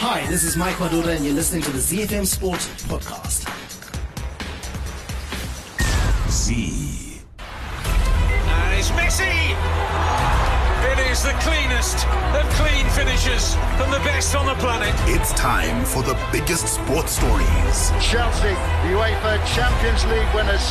Hi, this is Mike Madoda, and you're listening to the ZFM Sport Podcast. Z. And it's Messi! It is the cleanest of clean finishes from the best on the planet. It's time for the biggest sports stories. Chelsea, UEFA Champions League winners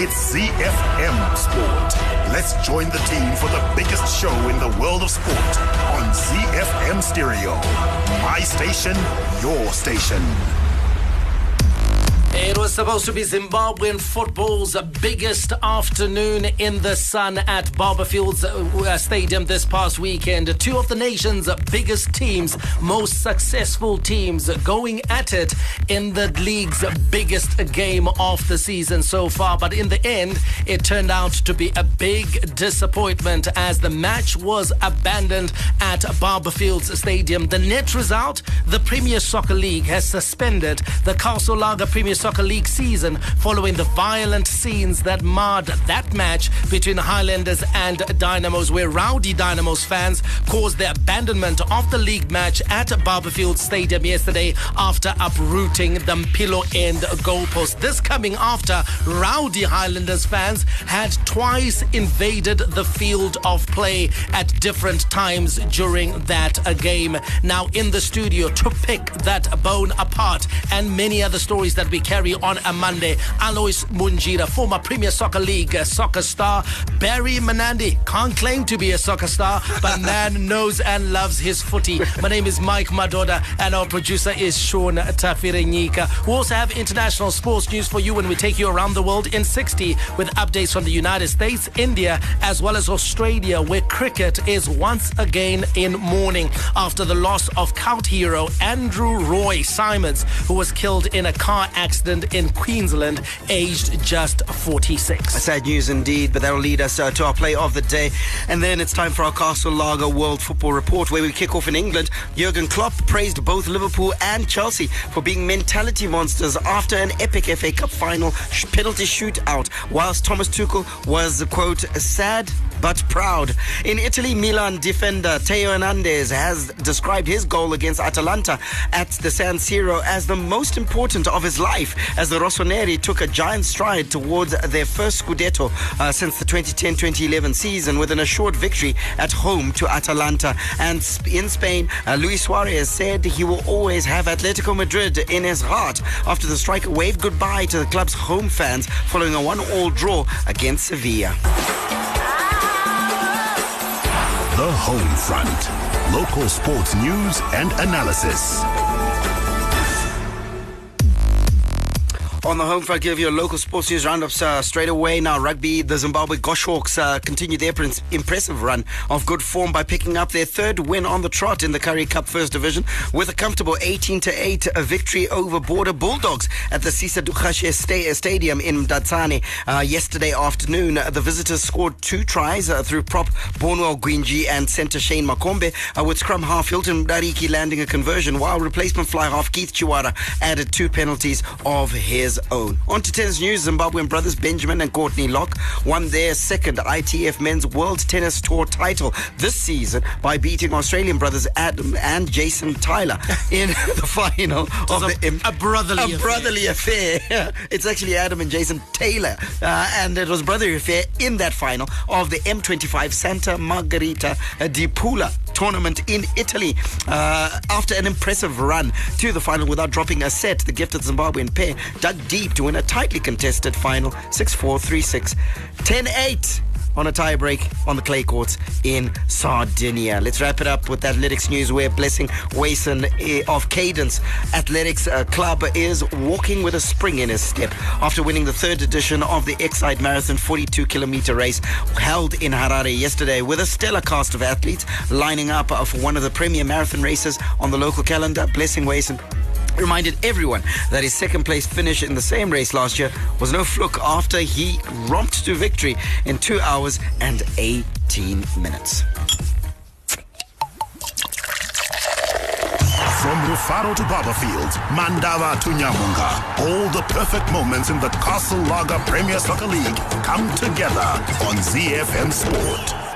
It's ZFM Sport. Let's join the team for the biggest show in the world of sport on ZFM Stereo. My station, your station. It was supposed to be Zimbabwean football's biggest afternoon in the sun at Barbourfields uh, Stadium this past weekend. Two of the nation's biggest teams, most successful teams, going at it in the league's biggest game of the season so far. But in the end, it turned out to be a big disappointment as the match was abandoned at Barbourfields Stadium. The net result the Premier Soccer League has suspended the Castle Lager Premier Soccer League season following the violent scenes that marred that match between Highlanders and Dynamos, where rowdy Dynamos fans caused the abandonment of the league match at Barbourfields Stadium yesterday after uprooting the Mpilo end goalpost. This coming after rowdy Highlanders fans had twice invaded the field of play at different times during that game. Now, in the studio to pick that bone apart and many other stories that we carry on a Monday. Alois Bunjira, former Premier Soccer League uh, soccer star. Barry Manandi can't claim to be a soccer star, but man knows and loves his footy. My name is Mike Madoda, and our producer is Sean Tafirenyika. We also have international sports news for you when we take you around the world in 60 with updates from the United States, India, as well as Australia, where cricket is once again in mourning after the loss of cult hero Andrew Roy Symonds, who was killed in a car accident in Queensland, aged just 46. Sad news indeed, but that'll lead us uh, to our play of the day. And then it's time for our Castle Lager World Football Report, where we kick off in England. Jurgen Klopp praised both Liverpool and Chelsea for being mentality monsters after an epic FA Cup final penalty shootout, whilst Thomas Tuchel was, quote, sad but proud. In Italy, Milan defender Theo Hernandez has described his goal against Atalanta at the San Siro as the most important of his life as the Rossoneri took a giant stride towards their first Scudetto uh, since the 2010-2011 season with an assured victory at home to Atalanta. And in Spain, uh, Luis Suarez said he will always have Atletico Madrid in his heart after the striker waved goodbye to the club's home fans following a one-all draw against Sevilla. The Home Front. Local sports news and analysis. On the home front, give you a local sports news roundups uh, straight away. Now, rugby, the Zimbabwe Goshawks uh, continue their impressive run of good form by picking up their third win on the trot in the Currie Cup First Division with a comfortable 18 to 8 victory over Border Bulldogs at the Sisa Dukashe sta- Stadium in Mdantsane uh, yesterday afternoon. Uh, the visitors scored two tries uh, through prop Bornwell Gwinji and centre Shane Makombe, uh, with scrum half Hilton Dariki landing a conversion, while replacement fly half Keith Chiwara added two penalties of his own. On to tennis news, Zimbabwean brothers Benjamin and Courtney Lock won their second ITF Men's World Tennis Tour title this season by beating Australian brothers Adam and Jason Tyler in the final of a- the a brotherly a affair. brotherly affair. it's actually Adam and Jason Taylor, uh, and it was brotherly affair in that final of the M25 Santa Margherita di Pula tournament in Italy. Uh, after an impressive run to the final without dropping a set, the gifted Zimbabwean pair dug deep to win a tightly contested final 6-4, 3-6, 10-8 on a tiebreak on the clay courts in Sardinia. Let's wrap it up with athletics news where Blessing Wason eh, of Cadence Athletics uh, Club is walking with a spring in his step after winning the third edition of the Exide Marathon 42 kilometer race held in Harare yesterday with a stellar cast of athletes lining up for one of the premier marathon races on the local calendar. Blessing Wason reminded everyone that his second place finish in the same race last year was no fluke after he romped to victory in 2 hours and 18 minutes. From Rufaro to Barbourfields, Mandava to Nyamhunga, all the perfect moments in the Castle Lager Premier Soccer League come together on ZFM Sport.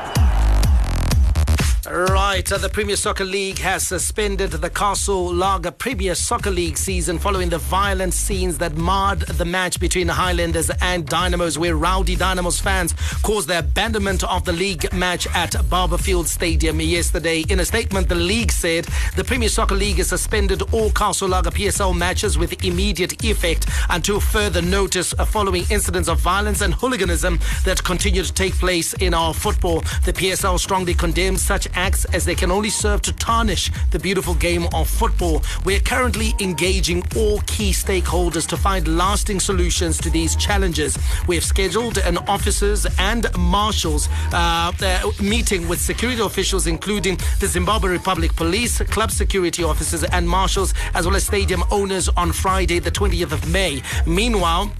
Right, uh, the Premier Soccer League has suspended the Castle Lager Premier Soccer League season following the violent scenes that marred the match between the Highlanders and Dynamos, where rowdy Dynamos fans caused the abandonment of the league match at Barbourfields Stadium yesterday. In a statement, the league said the Premier Soccer League has suspended all Castle Lager PSL matches with immediate effect until further notice following incidents of violence and hooliganism that continue to take place in our football. The PSL strongly condemns such acts as they can only serve to tarnish the beautiful game of football. We're currently engaging all key stakeholders to find lasting solutions to these challenges. We have scheduled an officers and marshals uh, uh, meeting with security officials, including the Zimbabwe Republic Police, club security officers, and marshals, as well as stadium owners on Friday, the 20th of May. Meanwhile,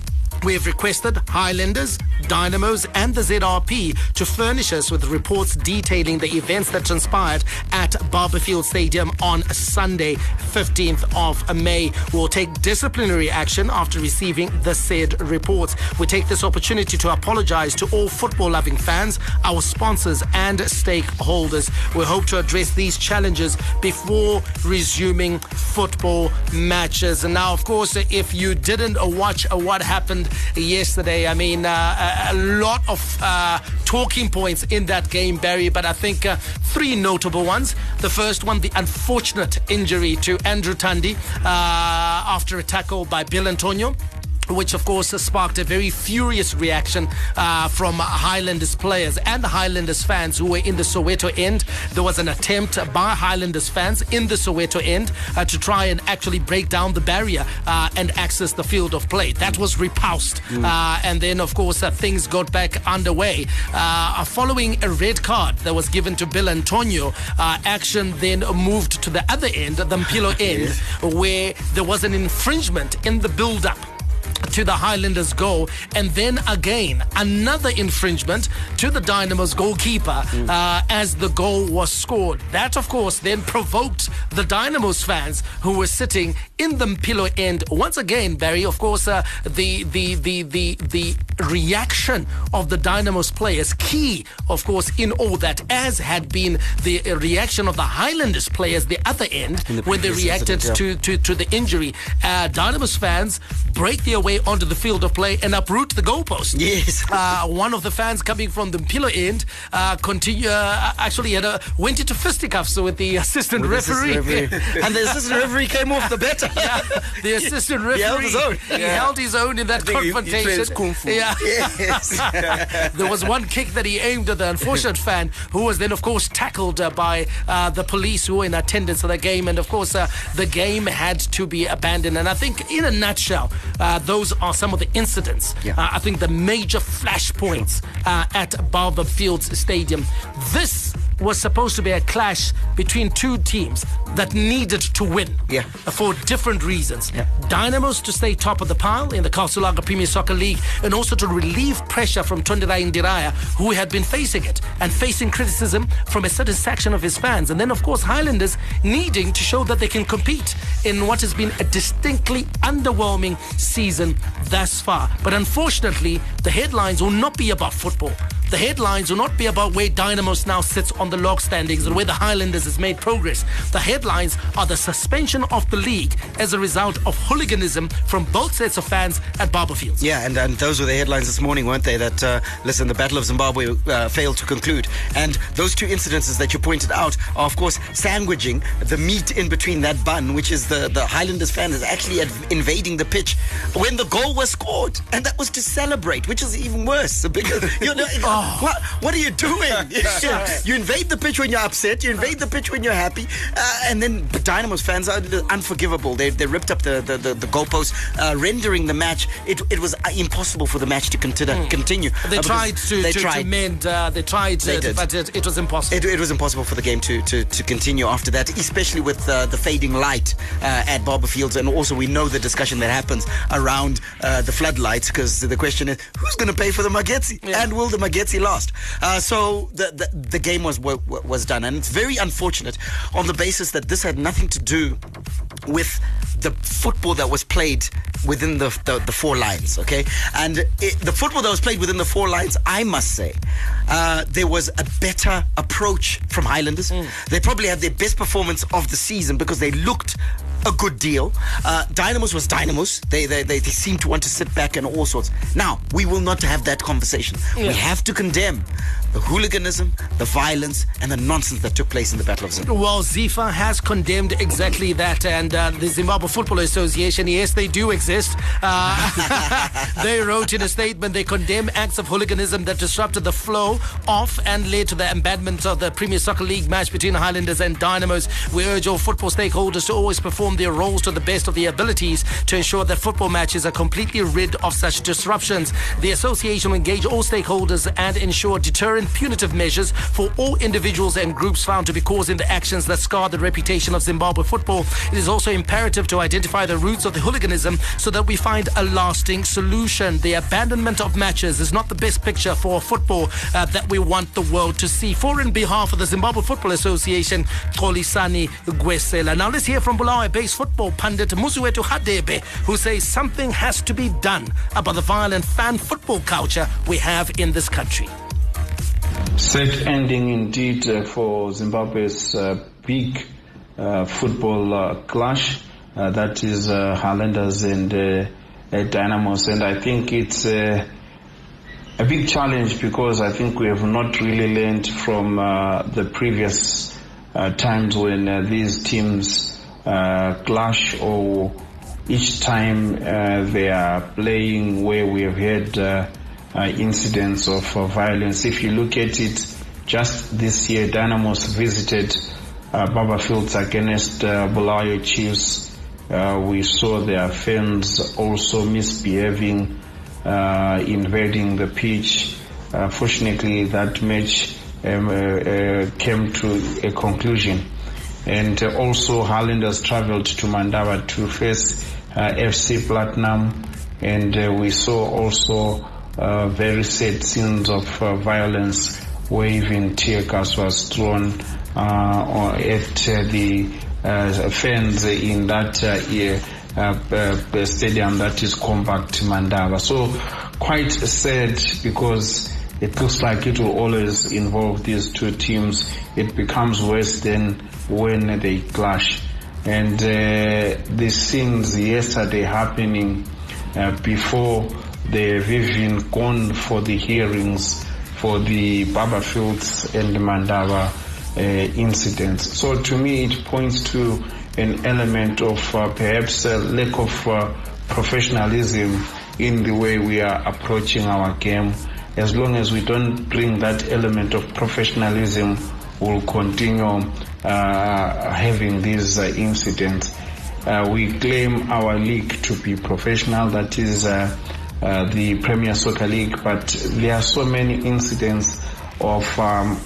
we have requested Highlanders, Dynamos, and the ZRP to furnish us with reports detailing the events that transpired at Barbourfields Stadium on Sunday, 15th of May. We'll take disciplinary action after receiving the said reports. We take this opportunity to apologize to all football loving fans, our sponsors, and stakeholders. We hope to address these challenges before resuming football matches. And now, of course, if you didn't watch what happened yesterday. I mean, uh, a, lot of uh, talking points in that game, Barry, but I think uh, three notable ones. The first one, the unfortunate injury to Andrew Tandy after a tackle by Bill Antonio which of course sparked a very furious reaction uh, from Highlanders players and Highlanders fans who were in the Soweto end. There was an attempt by Highlanders fans in the Soweto end uh, to try and actually break down the barrier uh, and access the field of play. That was repulsed. Mm. and then, of course, uh, things got back underway. Uh, following a red card that was given to Bill Antonio, uh, action then moved to the other end, the Mpilo end, where there was an infringement in the build up to the Highlanders goal. And then again, another infringement to the Dynamo's goalkeeper mm. uh, as the goal was scored. That, of course, then provoked the Dynamo's fans who were sitting in the Mpilo end. Once again, Barry, of course, uh, the, the, the, the, the reaction of the Dynamo's players, key, of course, in all that, as had been the reaction of the Highlanders players, the other end, the when they reacted to, to, to the injury. Uh, Dynamo's fans break their way onto the field of play and uproot the goalpost. Yes. Uh, one of the fans coming from the Mpilo end uh, continue, uh, actually had a, went into fisticuffs with the assistant with referee. Assistant referee. and the assistant referee came off the better. Yeah, the assistant referee. He held his own. He yeah. held his own in that confrontation. He, he kung fu. Yeah. Yes. there was one kick that he aimed at the unfortunate fan, who was then, of course, tackled uh, by uh, the police who were in attendance of the game. And of course, uh, the game had to be abandoned. And I think, in a nutshell, those are some of the incidents. Yeah. Uh, I think the major flashpoints uh, at Barbourfields Stadium. This was supposed to be a clash between two teams that needed to win yeah. for different reasons. Yeah. Dynamos to stay top of the pile in the Castle Premier Soccer League and also to relieve pressure from Tonderai Ndiraya, who had been facing it and facing criticism from a certain section of his fans. And then, of course, Highlanders needing to show that they can compete in what has been a distinctly underwhelming season thus far. But unfortunately, the headlines will not be about football. The headlines will not be about where Dynamos now sits on the log standings and where the Highlanders has made progress. The headlines are the suspension of the league as a result of hooliganism from both sets of fans at Barbourfields. Yeah, and, and those were the headlines this morning, weren't they? That, uh, listen, the Battle of Zimbabwe uh, failed to conclude. And those two incidences that you pointed out are, of course, sandwiching the meat in between that bun, which is the, the Highlanders fan is actually invading the pitch when the goal was scored. And that was to celebrate, which is even worse. Because, you know, Oh. What, what are you doing? you invade the pitch when you're upset, you invade the pitch when you're happy, uh, and then Dynamo's fans are unforgivable. They, they ripped up the, the, the, the goalposts, uh, rendering the match. It, it was uh, impossible for the match to consider, mm. continue. They uh, tried to, they to, tried. to mend, uh, they tried, they did. but it, it was impossible. It, it, was impossible for the game to, to, to continue after that, especially with uh, the fading light at Barbourfields. And also, we know the discussion that happens around the floodlights because the question is who's going to pay for the Magetsy? Yeah. And will the Magetsy last? so the, the, the game was, was done. And it's very unfortunate on the basis that this had nothing to do with the football that was played within the, the, the four lines, okay? And it, the football that was played within the four lines, I must say, uh, there was a better approach from Highlanders. Mm. They probably had their best performance of the season because they looked a good deal. Uh, Dynamos was Dynamos. They, they, they, they seem to want to sit back and all sorts. Now, we will not have that conversation. Yeah. We have to condemn the hooliganism, the violence, and the nonsense that took place in the Battle of Zimbabwe. Well, ZIFA has condemned exactly that, and uh, the Zimbabwe Football Association, yes, they do exist. Uh, they wrote in a statement they condemn acts of hooliganism that disrupted the flow of and led to the abandonment of the Premier Soccer League match between Highlanders and Dynamos. We urge all football stakeholders to always perform their roles to the best of their abilities to ensure that football matches are completely rid of such disruptions. The association will engage all stakeholders and ensure deterrent punitive measures for all individuals and groups found to be causing the actions that scar the reputation of Zimbabwe football. It is also imperative to identify the roots of the hooliganism so that we find a lasting solution. The abandonment of matches is not the best picture for football uh, that we want the world to see. For in behalf of the Zimbabwe Football Association, Xolisani Gwesela. Now let's hear from Bulawayo-based football pundit Musuetu Hadebe, who says something has to be done about the violent fan football culture we have in this country. Sad ending indeed uh, for Zimbabwe's uh, big uh, football uh, clash. Uh, that is uh, Highlanders and Dynamos, and I think it's a big challenge because I think we have not really learned from the previous times when these teams clash or each time they are playing where we have had uh, incidents of uh, violence. If you look at it, just this year, Dynamos visited uh, Fields against uh, Bulawayo Chiefs. Uh, we saw their fans also misbehaving, uh, invading the pitch. Uh, fortunately, that match um, came to a conclusion. And also, Highlanders traveled to Mandava to face FC Platinum, and we saw also uh, very sad scenes of uh, violence where even tear gas was thrown uh, at uh, the uh, fans in that uh, stadium that is compact Mandava. So quite sad because it looks like it will always involve these two teams. It becomes worse than when they clash. And the scenes yesterday happening before They've even gone for the hearings for the Barbourfields and Mandava uh, incidents. So to me, it points to an element of uh, perhaps a lack of uh, professionalism in the way we are approaching our game. As long as we don't bring that element of professionalism, we'll continue uh, having these uh, incidents. Uh, we claim our league to be professional, that is the Premier Soccer League, but there are so many incidents of um,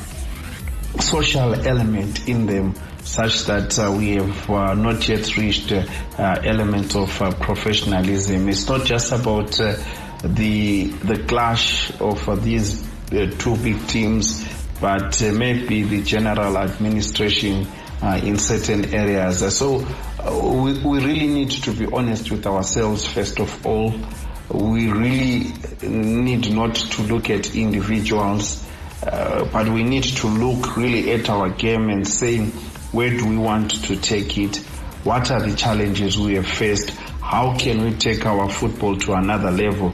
social element in them such that uh, we have uh, not yet reached uh, element of professionalism. It's not just about the the clash of uh, these uh, two big teams, but uh, maybe the general administration uh, in certain areas. So we, we really need to be honest with ourselves first of all we really need not to look at individuals, uh, but we need to look really at our game and saying, where do we want to take it? What are the challenges we have faced? How can we take our football to another level?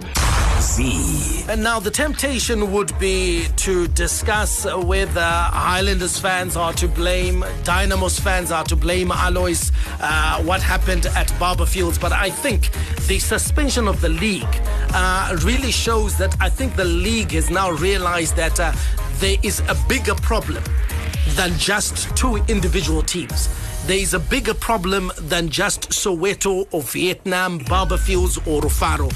Z. And now the temptation would be to discuss whether Highlanders fans are to blame, Dynamos fans are to blame, Alois, uh, what happened at Barbourfields. But I think the suspension of the league uh, really shows that I think the league has now realized that uh, there is a bigger problem than just two individual teams. There is a bigger problem than just Soweto or Vietnam, Barbourfields or Rufaro.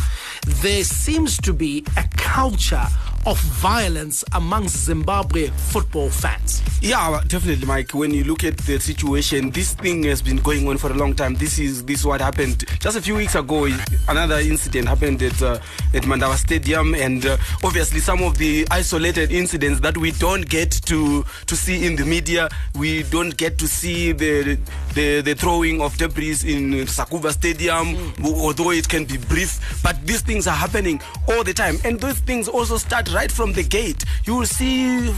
There seems to be a culture of violence amongst Zimbabwe football fans. Yeah, definitely, Mike. When you look at the situation, this thing has been going on for a long time. This is this is what happened just a few weeks ago. Another incident happened at uh, at Mandava Stadium, and uh, obviously some of the isolated incidents that we don't get to to see in the media. We don't get to see the the, the throwing of debris in Sakubva Stadium, mm. although it can be brief. But these things are happening all the time, and those things also start right from the gate. You will see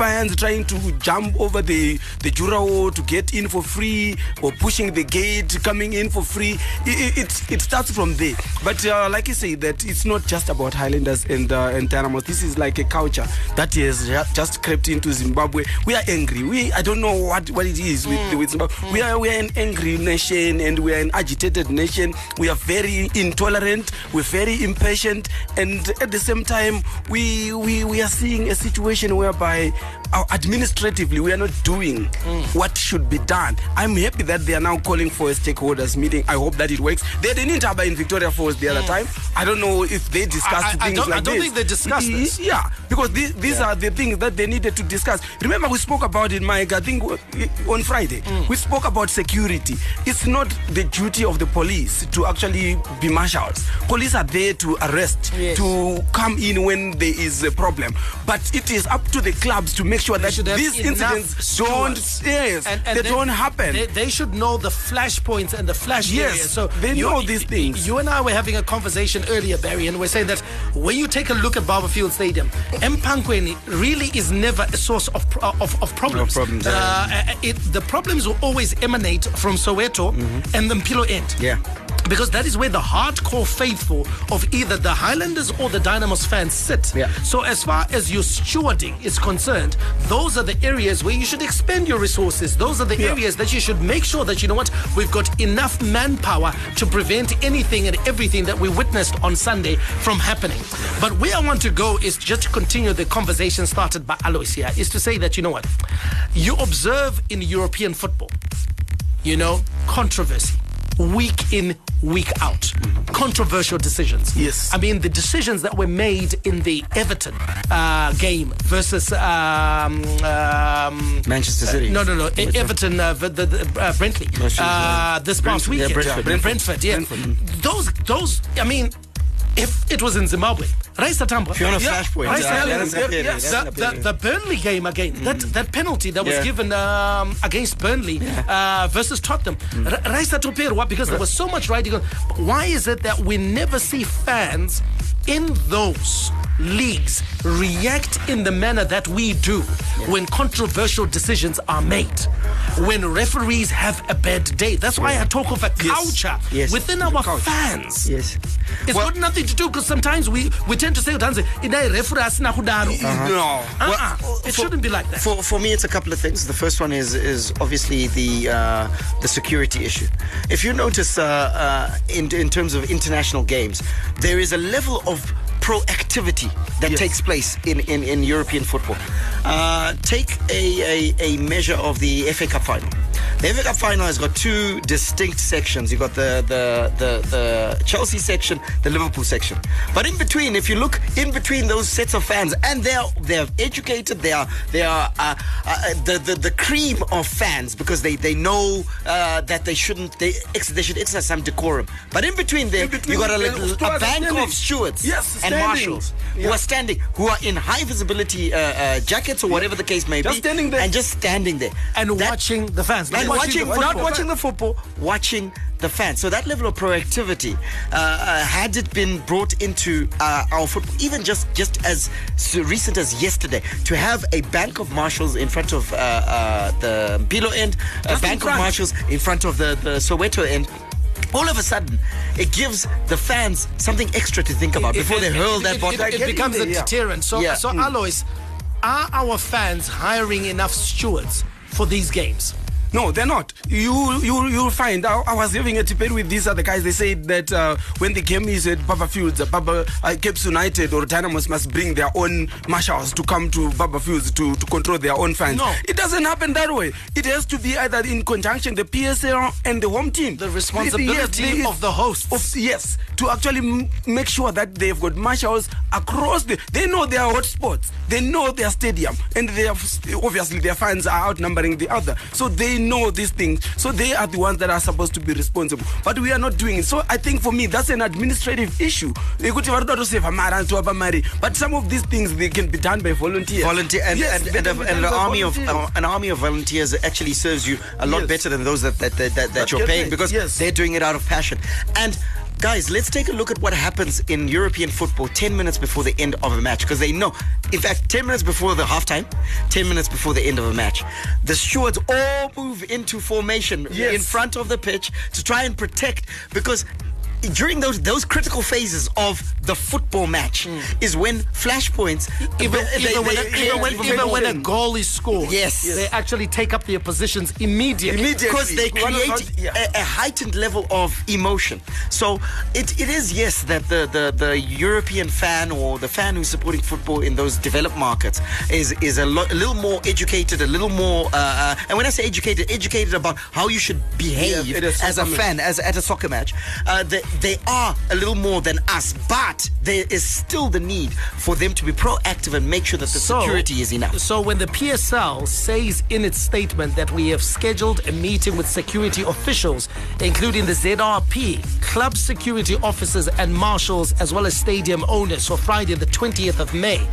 fans trying to jump over the the Jurao to get in for free or pushing the gate coming in for free. It it, it starts from there. But uh, like you say that it's not just about Highlanders and uh, and Dynamos. This is like a culture that has just crept into Zimbabwe. We are angry. We I don't know what what it is with, mm. with Zimbabwe. mm. we are we are an angry nation and we are an agitated nation. We are very intolerant. We're very impatient. And at the same time we we we are seeing a situation whereby administratively we are not doing mm. what should be done. I'm happy that they are now calling for a stakeholders meeting. I hope that it works. They an interview in Victoria Falls the other mm. time. I don't know if they discussed I, I, things I like I don't this. think they discussed this. Yeah, because these, these yeah. are the things that they needed to discuss. Remember, we spoke about it, Mike. I think on Friday mm. we spoke about security. It's not the duty of the police to actually be marshals. Police are there to arrest, yes. to come in when there is a problem. But it is up to the clubs to make sure they that these incidents don't yes and, and they, they, don't happen. They, they, should know the flash points and the flash yes, areas. So they you, know these things. You and I were having a conversation earlier, Barry, and we're saying that when you take a look at Barbourfields Stadium, Mpangweni really is never a source of of, of problems. No problems. Uh, it, the problems will always emanate from Soweto mm-hmm. and the Mpilo end. Yeah because that is where the hardcore faithful of either the Highlanders or the Dynamos fans sit. Yeah. So as far as your stewarding is concerned, those are the areas where you should expend your resources. Those are the yeah. areas that you should make sure that you know what we've got enough manpower to prevent anything and everything that we witnessed on Sunday from happening. But where I want to go is just to continue the conversation started by Alois here, is to say that you know what you observe in European football, you know, controversy week in, week out. Mm-hmm. Controversial decisions. Yes. I mean, the decisions that were made in the Everton uh, game versus um, um, Manchester City. Uh, no, no, no. Which Everton, uh, the, the, uh, Brentley. Uh, this past Brentford. weekend. Yeah, Brentford. Brentford. Brentford, yeah. Brentford. Those, those, I mean, if it was in Zimbabwe, Raisa Tambo. If you want a flashpoint, yeah, yeah, yeah, the, the, the, Burnley game again, mm. that, that penalty that was yeah. given um, against Burnley uh, versus Tottenham, mm. Raisa Toperwa, because there was so much writing on. Why is it that we never see fans in those leagues react in the manner that we do when controversial decisions are made, when referees have a bad day. That's why I talk of a culture yes. Yes. within our fans. Yes. It's well, got nothing to do because sometimes we, we tend to say, referee uh-huh. No. Uh-uh. Well, it for, shouldn't be like that. For, for me, it's a couple of things. The first one is is obviously the uh, the security issue. If you notice, uh, uh, in, in terms of international games, there is a level of proactivity that yes. takes place in, in, in European football. Uh, take a, a, a measure of the FA Cup final. The FA Cup final has got two distinct sections. You've got the, the, the, the, Chelsea section, the Liverpool section. But in between, if you look in between those sets of fans, and they're they're educated, they are they are uh, uh, the, the the cream of fans because they they know uh, that they shouldn't they they should exercise some decorum. But in between there, you got a, little, a bank of stewards yes, and marshals yeah. who are standing, who are in high visibility uh, uh, jackets or whatever the case may just be, standing there and just standing there and that, watching the fans and watching, watching not watching the football, watching the fans. So that level of proactivity, uh, uh, had it been brought into uh, our football, even just just as recent as yesterday, to have a bank of marshals in front of uh, uh, the Mpilo end, a bank of marshals in front of the, the Soweto end, all of a sudden, it gives the fans something extra to think about before It- they hurl it- that it- ball. It, it becomes a deterrent. So, Yeah. so Mm. Alois, are our fans hiring enough stewards for these games? No, they're not. You you you'll find. I, I was having a debate with these other guys. They said that uh, when the game is at Baba Fields, uh, Baba uh, Caps United or Dynamos must bring their own marshals to come to Baba Fields to, to control their own fans. No. it doesn't happen that way. It has to be either in conjunction the PSL and the home team. The responsibility Yes, of the host. Of, yes, to actually m- make sure that they've got marshals across the. They know their hotspots. They know their stadium, and they have obviously their fans are outnumbering the other, so they know these things. So they are the ones that are supposed to be responsible. But we are not doing it. So I think for me that's an administrative issue. Ekuti varikuda kutosevha mari anotova mari. But some of these things they can be done by volunteers. volunteer and, Yes, and, and, and done an army of volunteers. uh, an army of volunteers actually serves you a lot Yes. better than those that that, that, that, that That you're paying because yes. they're doing it out of passion and guys let's take a look at what happens in european football 10 minutes before the end of a match because they know in fact 10 minutes before the halftime 10 minutes before the end of a match the stewards all move into formation Yes. in front of the pitch to try and protect because during those those critical phases of the football match is when flashpoints Even, they- even, when, they- a, even, when, even when a goal is scored, Yes. they actually take up their positions immediately. Immediately. because they create yeah. a, a heightened level of emotion. So it, it is yes that the, the, the European fan or the fan who's supporting football in those developed markets is is a, lo- a little more educated, a little more. Uh, uh, and when I say educated, educated about how you should behave Yeah, as a soccer fan, as at a soccer match. Uh, they, they are a little more than us, but there is still the need for them to be proactive and make sure that the security is enough. So when the PSL says in its statement that we have scheduled a meeting with security officials, including the ZRP, club security officers and marshals, as well as stadium owners for Friday, the 20th of May,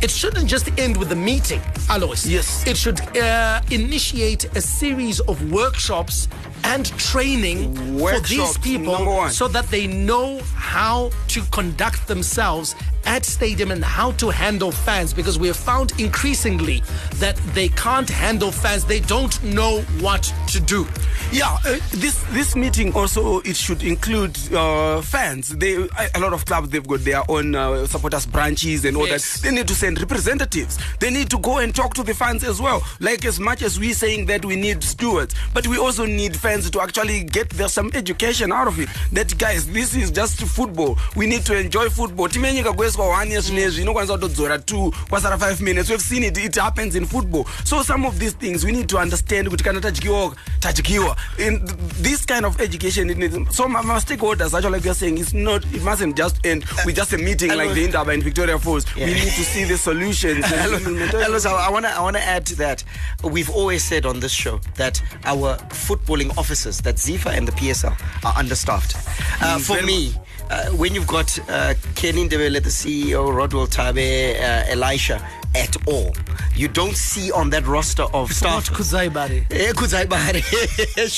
it shouldn't just end with the meeting, Alois. Yes. It should uh, initiate a series of workshops and training for these people so that they know how to conduct themselves at stadium and how to handle fans because we have found increasingly that they can't handle fans they don't know what to do Yeah, uh, this this meeting also it should include uh, fans. They a lot of clubs they've got their own uh, supporters branches and all Yes. that. They need to send representatives. They need to go and talk to the fans as well. Like as much as we're saying that we need stewards, but we also need fans to actually get there some education out of it. That guys, this is just football. We need to enjoy football. Timenyika kweswa one year zvinezvi inokwanisa kutodzora two kwasara five minutes. We've seen it. It happens in football. So some of these things we need to understand kuti kana tadyiwa tadyiwa. In this kind of education, it needs, so my, my stakeholders actually like you're saying, it's not. It mustn't just end with just a meeting like the Indaba in Victoria Falls. We need to see the solutions. so I want to I want to add to that. We've always said on this show that our footballing officers, that Zifa and the PSL, are understaffed. Uh, for me, uh, when you've got uh, Kenny Ndebele, the CEO, Rodwell Tabe, uh, Elisha, at all, you don't see on that roster of staff. Kuzaibari. Kudzai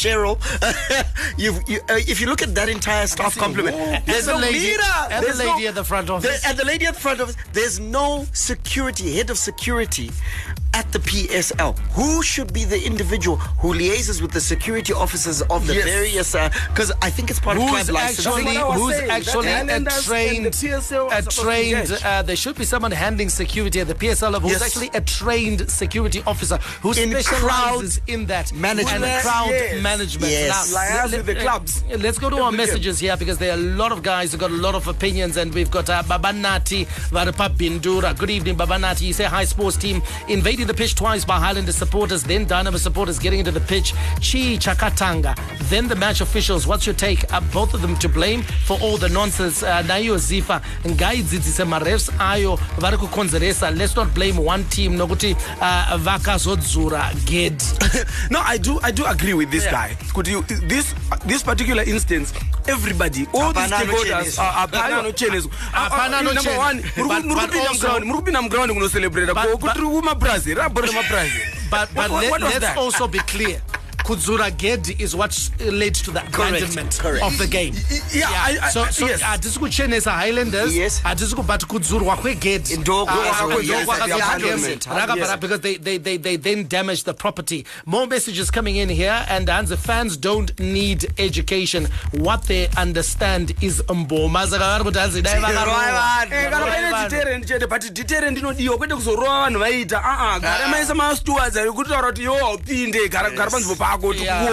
Cheryl. You've, you, uh, if you look at that entire staff complement, there's the no lady- leader. and the lady no- at the front office. the- and the lady at the front office. There's no security, head of security at the PSL. Who should be the individual who liaises with the security officers of the Yes. various? Because I think it's part of Who's club license. actually, what I was who's saying, actually a trained, the PSL are a trained, uh, there should be someone handling security at the PSL level who's Yes. actually a trained security officer who In specializes in that management. and crowd Yes. management. Yes. Liaise with the clubs. uh, Let's go to our messages here because there are a lot of guys who got a lot of opinions, and we've got uh, Babanati Varapa Bindura. Good evening, Babanati. You say hi, sports team invading the pitch twice by Highlander supporters, then Dynamo supporters getting into the pitch. Chi Chakatanga, then the match officials. What's your take? Are both of them to blame for all the nonsense? Uh, Nayo Zifa ngaidzidzise marefs ayo vari kukonzeresa. Let's not blame one team nokuti uh, vakazodzura gedi. no, I do I do agree with this Yeah. guy. Could you this this particular instance, everybody, all these Hapana stakeholders anocheneswa. are hapana anocheneswa. Ah, ah, Number anocheneswa. one, But- but murukupinda also- muground, murukupinda muground kunocelebrate But- ko but- kuti kumabrazil But, but What- let, what was us that? also be clear. Kudzura Gedi is what led to the abandonment correct. of the game. yeah, I- I- so so yes. hatisi kuchenesa highlanders Yes. hatisi kubati kudzurwa kwegedi Ndoko Ah, kwakwe, ndoko yes, kwakwe yeah, kwakwe. 100%, Rakabara, yes. because they, they, they, they then damage the property. More messages coming in here, and Hansa fans don't need education. What they understand is mboma. Saka vari kuti Hansa dai vakarowa. Eh, kana paine Vanhu. deterrent chete but deterrent inodiwa kwete kuzorova vanhu vaita aa gara maisa mastewards ari kutaura kuti iwo haupinde gara gara panzvimbo pako Yeah.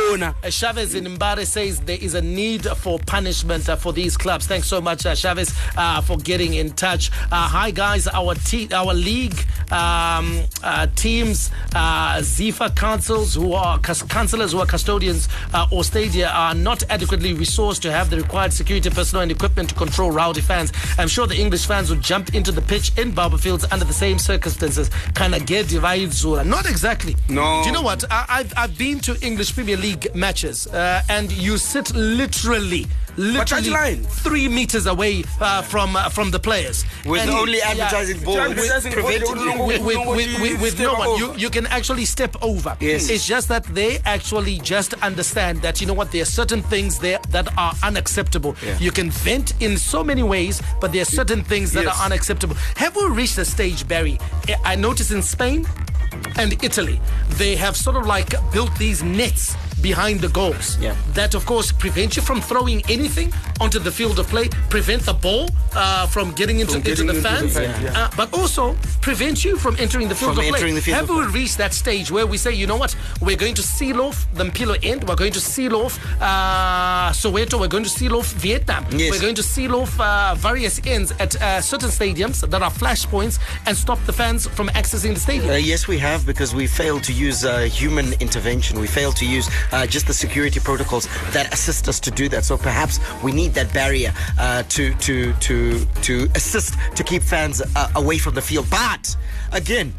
Uh, Chavez in Mbare says there is a need for punishment uh, for these clubs. Thanks so much, uh, Chavez, uh, for getting in touch. Uh, hi, guys. Our te- our league um, uh, teams, uh, Zifa councils who are cus- councillors who are custodians uh, or stadia are not adequately resourced to have the required security personnel and equipment to control rowdy fans. I'm sure the English fans would jump into the pitch in Barbourfields under the same circumstances. Of get divided. Not exactly. No. Do you know what? I, I've, I've been to English Premier League matches, uh, and you sit literally, literally touchline. three meters away uh, from uh, from the players, With And- only advertising boards Advertising board, preventing they don't you. with, with, with, with, with no one. You, you can actually step over. Yes. It's just that they actually just understand that, you know what, there are certain things there that are unacceptable. You can vent in so many ways, but there are certain things that Yes. are unacceptable. Have we reached a stage, Barry? I- I noticed in Spain and Italy, they have sort of like built these nets behind the goals. Yeah. that of course prevent you from throwing anything onto the field of play prevent the ball uh, from getting into, into getting the into the fans. fans, yeah. uh, but also prevent you from entering the field From of play. the field have of we reached that stage where we say you know what? We're going to seal off the Mpilo end. We're going to seal off uh, Soweto. We're going to seal off Vietnam. Yes. we're going to seal off uh, various ends at uh, certain stadiums that are flashpoints and stop the fans from accessing the stadium. Uh, yes, we have because we failed to use uh, human intervention. We failed to use uh, just the security protocols that assist us to do that. So perhaps we need that barrier uh, to to to to assist to keep fans uh, away from the field. But again.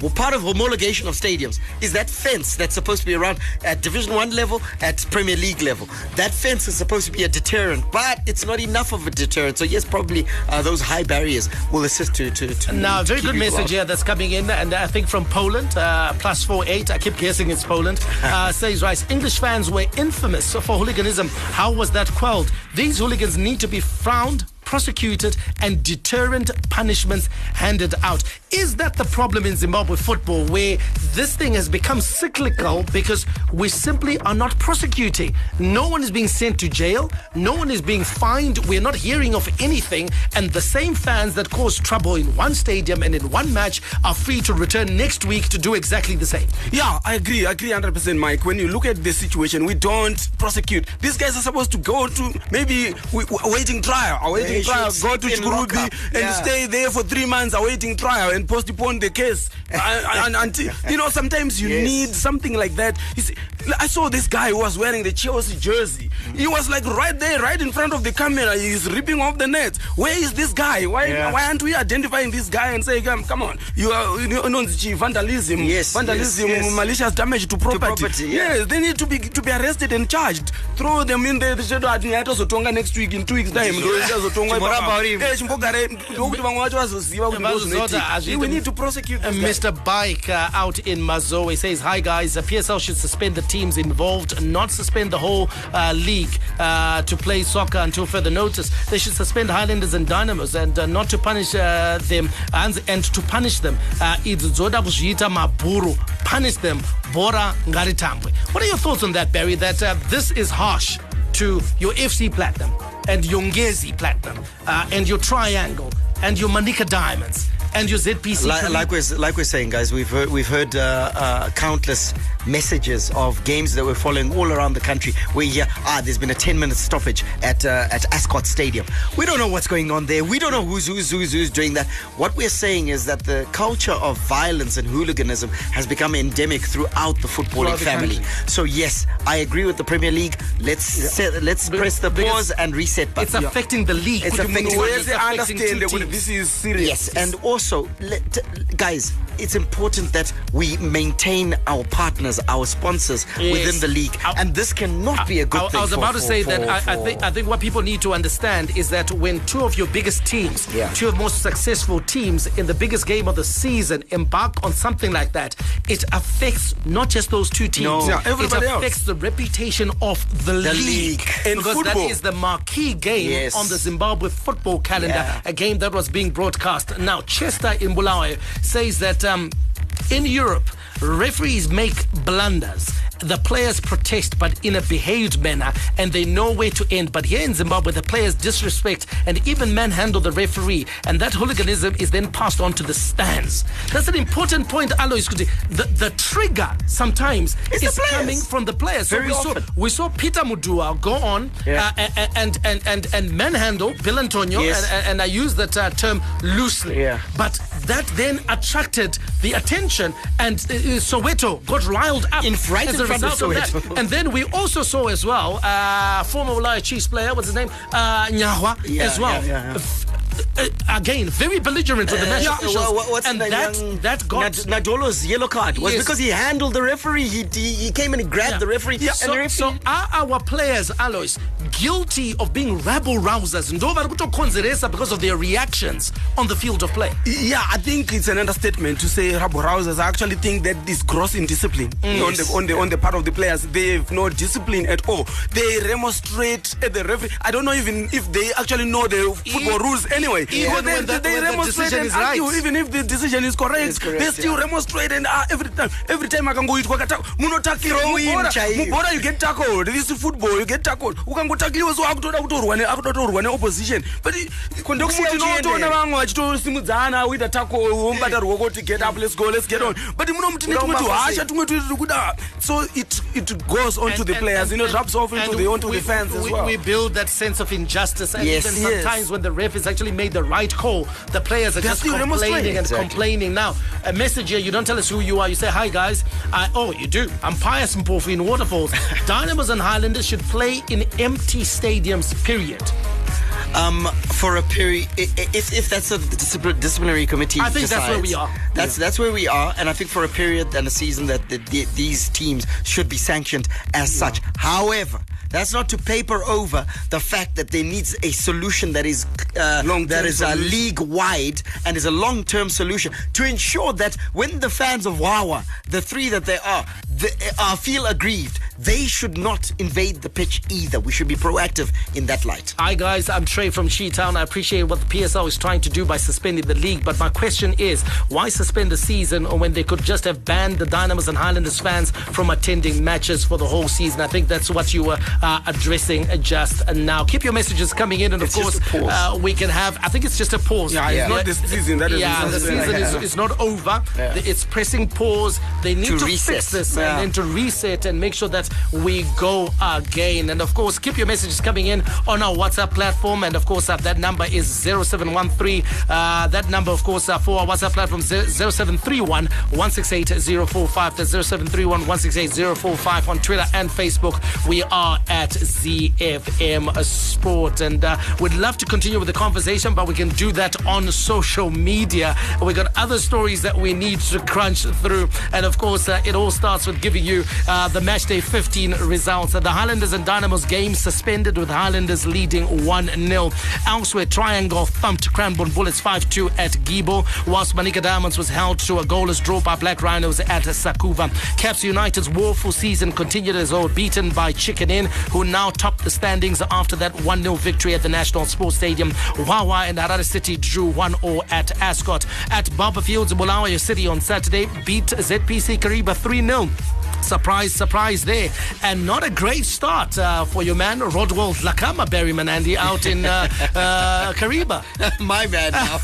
Well, part of homologation of stadiums is that fence that's supposed to be around at Division One level, at Premier League level. That fence is supposed to be a deterrent, but it's not enough of a deterrent. So yes, probably uh, those high barriers will assist to to. to Now, very good message out. here that's coming in, and I think from Poland, uh, plus four eight. I keep guessing it's Poland. Uh, says right, English fans were infamous for hooliganism. How was that quelled? These hooligans need to be frowned, prosecuted, and deterrent punishments handed out. Is that the problem in Zimbabwe football, where this thing has become cyclical because we simply are not prosecuting? No one is being sent to jail. No one is being fined. We're not hearing of anything, and the same fans that caused trouble in one stadium and in one match are free to return next week to do exactly the same. Yeah, I agree. I agree 100%, Mike. When you look at the situation, we don't prosecute. These guys are supposed to go to maybe we, we- awaiting trial, awaiting trial, go to Chikurubi and Yeah. stay there for three months awaiting trial and postpone the case. and, and, until, you know, sometimes you Yes. need something like that. You see, I saw this guy who was wearing the Chelsea jersey. He was like right there, right in front of the camera. He's ripping off the net. Where is this guy? Why, Yeah. why aren't we identifying this guy and saying, come, come on, you are you know, vandalism, Yes, vandalism, yes, yes. malicious damage to property. property, yeah. Yes, they need to be to be arrested and charged. Throw them in there. Shadow ah, ati yatozotonga next week in two weeks time. ndo ichazotongwa Chimoramba ipapo. urimo. Chimbogare ndokuti vamwe vacho vazoziva kuti ndo Vazozota, zvinoitika. azviiti- We need to prosecute. Mr. Bike uh, out in Mazoe says, Hi guys, uh, PSL should suspend the teams involved, not suspend the whole uh, league uh, to play soccer until further notice. They should suspend Highlanders and Dynamos and uh, not to punish uh, them and, and to punish them. Uh, idzi dzoda kuzviita mabhuru. Punish them. Bora ngaritambwe. What are your thoughts on that, Barry? That uh, this is harsh to your FC Platinum and your Ngezi Platinum uh, and your Triangle and your Manica Diamonds and your ZPC. Like, like we're like we're saying, guys, we've heard, we've heard uh, uh, countless messages of games that we're following all around the country. Where yeah, ah, there's been a 10 minute stoppage at uh, at Ascot Stadium. We don't know what's going on there. We don't know who's who's who's who's doing that. What we're saying is that the culture of violence and hooliganism has become endemic throughout the footballing Throughout the family. country. So yes, I agree with the Premier League. Let's set, let's press the pause and reset button. It's button. affecting the league. It's affecting- munhu Where they affecting two understand that teams. This is serious. Yes, and also, let, guys, it's important that we maintain our partners, our sponsors Yes. within the league, and this cannot be a good I, thing. I was for- about to say for- that I, I think I think what people need to understand is that when two of your biggest teams, Yeah. two of most successful teams in the biggest game of the season embark on something like that, it affects not just those two teams. No. Yeah, it else. affects the reputation of the, The league, league. Because football. that is the marquee game Yes. on the Zimbabwe football calendar, Yeah. a game that was being broadcast. Now, Chester in Bulawayo says that um, in Europe, referees make blunders. The players protest, but in a behaved manner, and they know where to end. But here in Zimbabwe, the players disrespect and even manhandle the referee, and that hooliganism is then passed on to the stands. That's an important point, Alois. Kuti. The, the trigger sometimes It's is coming from the players. Very so we often. saw we saw Peter Muduhwa go on Yeah. uh, and, and and and and manhandle Bill Antonio, Yes. and, and, I use that uh, term loosely. Yeah. But that then attracted the attention, and uh, uh, Soweto got riled up In- right as a front of result of, Soweto. that. And then we also saw as well uh, former Ulaya Chiefs player, what's his name, uh, Yeah, as well. yeah, yeah, uh, again, very belligerent with the match Yeah, officials, what's and the that young that got Nad- Nadolo's yellow card was Yes. because he handled the referee. He, he, he came and he grabbed Yeah. the referee. Yeah. So, the referee so are our players, Alois, guilty of being rabble rousers? Ndo vari kutokonzeresa because of their reactions on the field of play. Yeah, I think it's an understatement to say rabble rousers. I actually think that is gross indiscipline on the on the on the part of the players. They have no discipline at all. They remonstrate at the referee. I don't know even if they actually know the football rules anyway. Even Because they, when the- they when the remonstrate decision and is right. argue, even if the decision is correct. Correct, they still yeah. remonstrate and uh, every time every time akangoitwa kata munotakirwa Throw in mubhora chaiyo. mubhora you get tackled this is football you get tackled ukangotakliwa so akutoda kutorwa ne akutotorwa neopposition but kondekumuti Uchienda. notoona vamwe vachitosimudzana uita tako wombata ruoko kuti get up let's go let's get on but munomuti netumwe Ukauma tuhasha tumwe turi kuda so it it goes on to the players you know it rubs off into the onto we, the fans as we, well we build that sense of injustice, and Yes. even Yes. sometimes when the ref is actually made the right call, the players are They're just complaining demonstrating. and Exactly. complaining. Now, a message here: you don't tell us who you are. You say, "Hi guys." I, oh, you do. I'm Pius Mpofu in Waterfalls. Dynamos and Highlanders should play in empty stadiums. Period. um, for a period, i- i- if, if that's a disciplinary committee, I think that's where we are. That's that's where we are, and I think for a period and a season that the, the, these teams should be sanctioned as such. However. That's not to paper over the fact that there needs a solution that is uh, Long-term that is a league wide and is a long term solution to ensure that when the fans of Wawa, the three that they are, they, uh, feel aggrieved, they should not invade the pitch either. We should be proactive in that light. Hi guys, I'm Trey from Sheetown. I appreciate what the PSL is trying to do by suspending the league, but my question is, why suspend the season when they could just have banned the Dynamos and Highlanders fans from attending matches for the whole season? I think that's what you were uh, addressing just now. Keep your messages coming in, and It's of just course, uh, we can have. I think it's just a pause. Yeah, it's not the season, that is yeah, the the season. season is, is not over. It's pressing pause. They need To to, reset. fix this Yeah. And then to reset and make sure that we go again. And of course, keep your messages coming in on our WhatsApp platform. And of course, uh, that number is 0713. Uh, that number, of course, uh, for our WhatsApp platform, 0731 168 045. That's 0731 168 045 on Twitter and Facebook. We are at ZFM Sport. And uh, we'd love to continue with the conversation, but we can do that on social media. We got other stories that we need to crunch through. And of course, uh, it all starts with giving you uh, the match day 15 results. The Highlanders and Dynamos game suspended with Highlanders leading 1 0. Elsewhere, Triangle thumped Cranborne Bullets 5 2 at Gibbo, whilst Manica Diamonds was held to a goalless draw by Black Rhinos at Sakubva. Caps United's woeful season continued as were beaten by Chicken Inn, who now top the standings after that 1 0 victory at the National Sports Stadium. Wawa and Harare City drew 1 0 at Ascot. At Barbourfields, Bulawayo City on Saturday beat ZPC Kariba 3 0. Surprise, surprise there. And not a great start uh, for your man, Rodwell Dhlakama Barry Andy, out in uh, uh, Kariba. My bad now.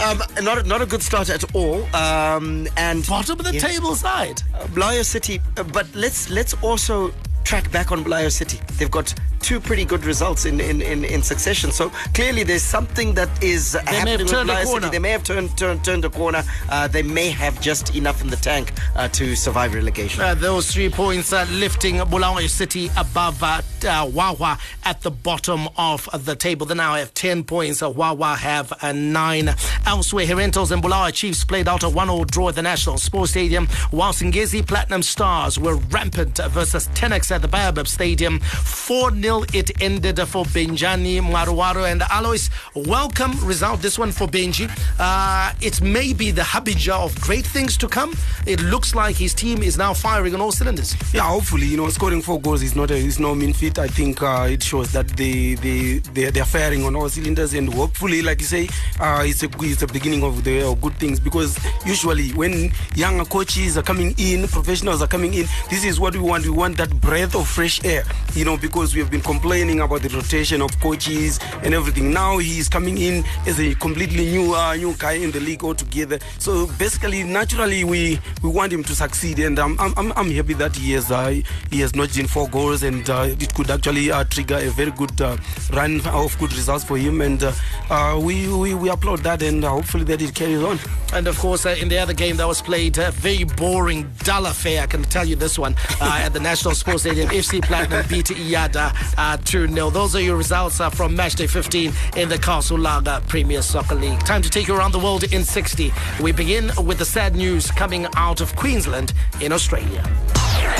um, not, not a good start at all. Um, and Bottom of the Yeah. table side. Blayo City, uh, but let's let's also track back on Blayo City. They've got two pretty good results in, in, in, in succession. So clearly there's something that is have happening with turned a Blayo corner. City. They may have turned turned, turned a corner. Uh, they may have just enough in the tank uh, to survive relegation. Uh, those three points lifting Bulawayo City above uh, uh, Wawa at the bottom of the table. They now have 10 points. Uh, Wawa have uh, nine. Elsewhere, Herentals and Bulawayo Chiefs played out a 1 0 draw at the National Sports Stadium, whilst Ngezi Platinum Stars were rampant versus Tenax at the Baobab Stadium. 4 0 it ended for Benjani Mwaruwari and Alois. Welcome result, this one for Benji. Uh, it may be the harbinger of great things to come. It looks like his team is now firing on all cylinders. Yeah, hopefully, you know, scoring four goals is not a, is no mean feat. I think uh, it shows that they they they they are firing on all cylinders, and hopefully, like you say, uh, it's a it's a beginning of the good things because usually when younger coaches are coming in, professionals are coming in, this is what we want. We want that breath of fresh air, you know, because we have been complaining about the rotation of coaches and everything. Now he's coming in as a completely new uh, new guy in the league altogether. So basically, naturally, we we want him to succeed, and I'm I'm, I'm happy that he has uh, he has notched in four goals, and uh, it could actually uh, trigger a very good uh, run of good results for him, and uh, we, we we applaud that, and hopefully that it carries on. And of course, in the other game that was played, a very boring, dull affair. I can tell you this one at the National Sports Stadium. FC Platinum beat Yadah uh, 2 0. Those are your results uh, from matchday 15 in the Castle Lager Premier Soccer League. Time to take you around the world in 60. We begin with the sad news coming out of Queensland in Australia.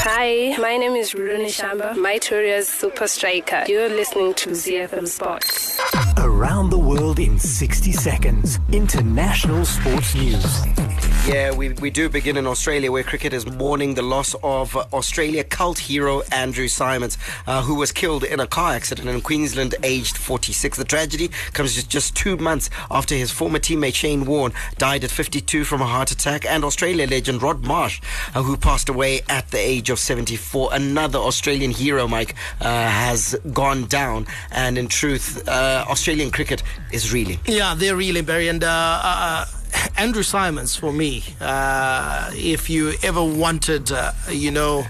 Hi, my name is Rune Shamba, my Mytoria's super striker. You're listening to ZFM Sports. Around the world in 60 seconds. International sports news. Yeah, we, we do begin in Australia, where cricket is mourning the loss of Australia cult hero Andrew Symonds, uh, who was killed in a car accident in Queensland, aged 46. The tragedy comes just, just two months after his former teammate Shane Warne died at 52 from a heart attack, and Australia legend Rod Marsh, uh, who passed away at the age of 74. Another Australian hero, Mike, uh, has gone down, and in truth, uh, Australian cricket is reeling. Yeah, they're reeling, Barry. And uh, uh, Andrew Symonds, for me, uh, if you ever wanted, uh, you know,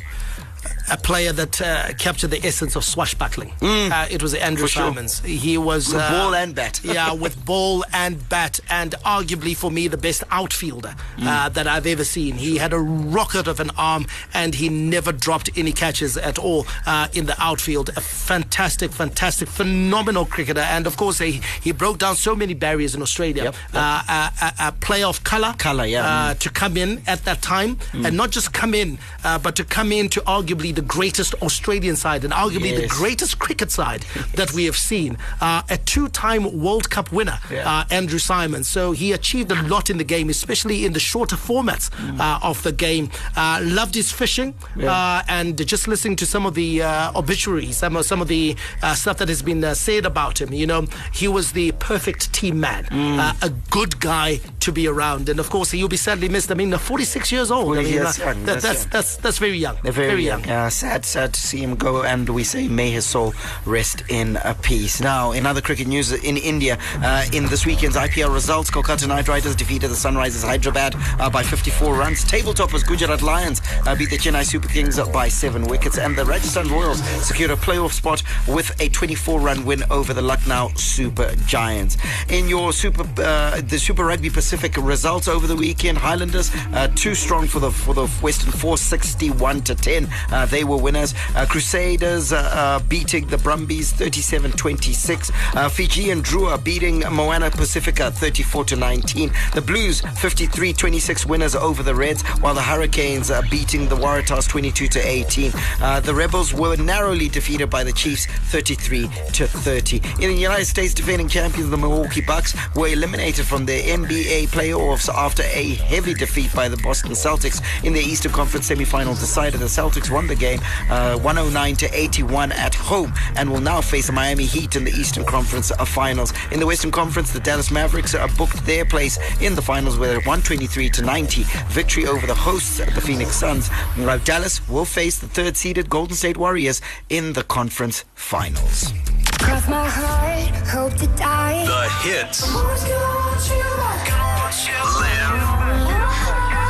a player that uh, captured the essence of swashbuckling. Uh, it was Andrew Mm. Sure. Symonds. He was With uh, ball and bat. yeah, with ball and bat, and arguably for me the best outfielder Mm. uh, that I've ever seen. He had a rocket of an arm, and he never dropped any catches at all uh, in the outfield. A fantastic, fantastic, phenomenal cricketer, and of course he, he broke down so many barriers in Australia. Yep, Uh, a, a, player of color, Colour, yeah. uh, to come in at that time, and not just come in, uh, but to come in to arguably the greatest Australian side and arguably the greatest cricket side that we have seen. Uh, a two-time World Cup winner, Yeah. uh, Andrew Simon. So he achieved a lot in the game, especially in the shorter formats uh, of the game. Uh, loved his fishing, uh, and just listening to some of the uh, obituaries, some of some of the uh, stuff that has been uh, said about him. You know, he was the perfect team man, uh, a good guy to be around, and of course he'll be sadly missed. I mean, uh, 46 years old. I mean, yes, uh, young, that, that's that's young. that's that's very young. They're very, young. Uh, sad, sad to see him go, and we say may his soul rest in uh, peace. Now, in other cricket news in India, uh, in this weekend's IPL results, Kolkata Knight Riders defeated the Sunrisers Hyderabad uh, by 54 runs. Tabletoppers Gujarat Lions uh, beat the Chennai Super Kings by seven wickets, and the Rajasthan Royals secured a playoff spot with a 24-run win over the Lucknow Super Giants. In your Super, uh, the Super Rugby Pacific results over the weekend, Highlanders uh, too strong for the for the Western Force, 61 to 10. Uh, they were winners. Uh, Crusaders uh, uh, beating the Brumbies 37-26. Uh, Fijian Drua beating Moana Pacifica 34 19. The Blues 53-26 winners over the Reds, while the Hurricanes uh, beating the Waratahs 22 to 18. Uh, the Rebels were narrowly defeated by the Chiefs 33 to 30. In the United States, defending champions the Milwaukee Bucks were eliminated from the NBA playoffs after a heavy defeat by the Boston Celtics in the Eastern Conference semifinal decided the Celtics won the game uh, 109 to 81 at home and will now face the Miami Heat in the Eastern Conference uh, finals. In the Western Conference, the Dallas Mavericks uh, booked their place in the finals with a 123 to 90 victory over the hosts, the Phoenix Suns. While Dallas will face the third-seeded Golden State Warriors in the conference finals. Cross my heart, hope to die. The hits.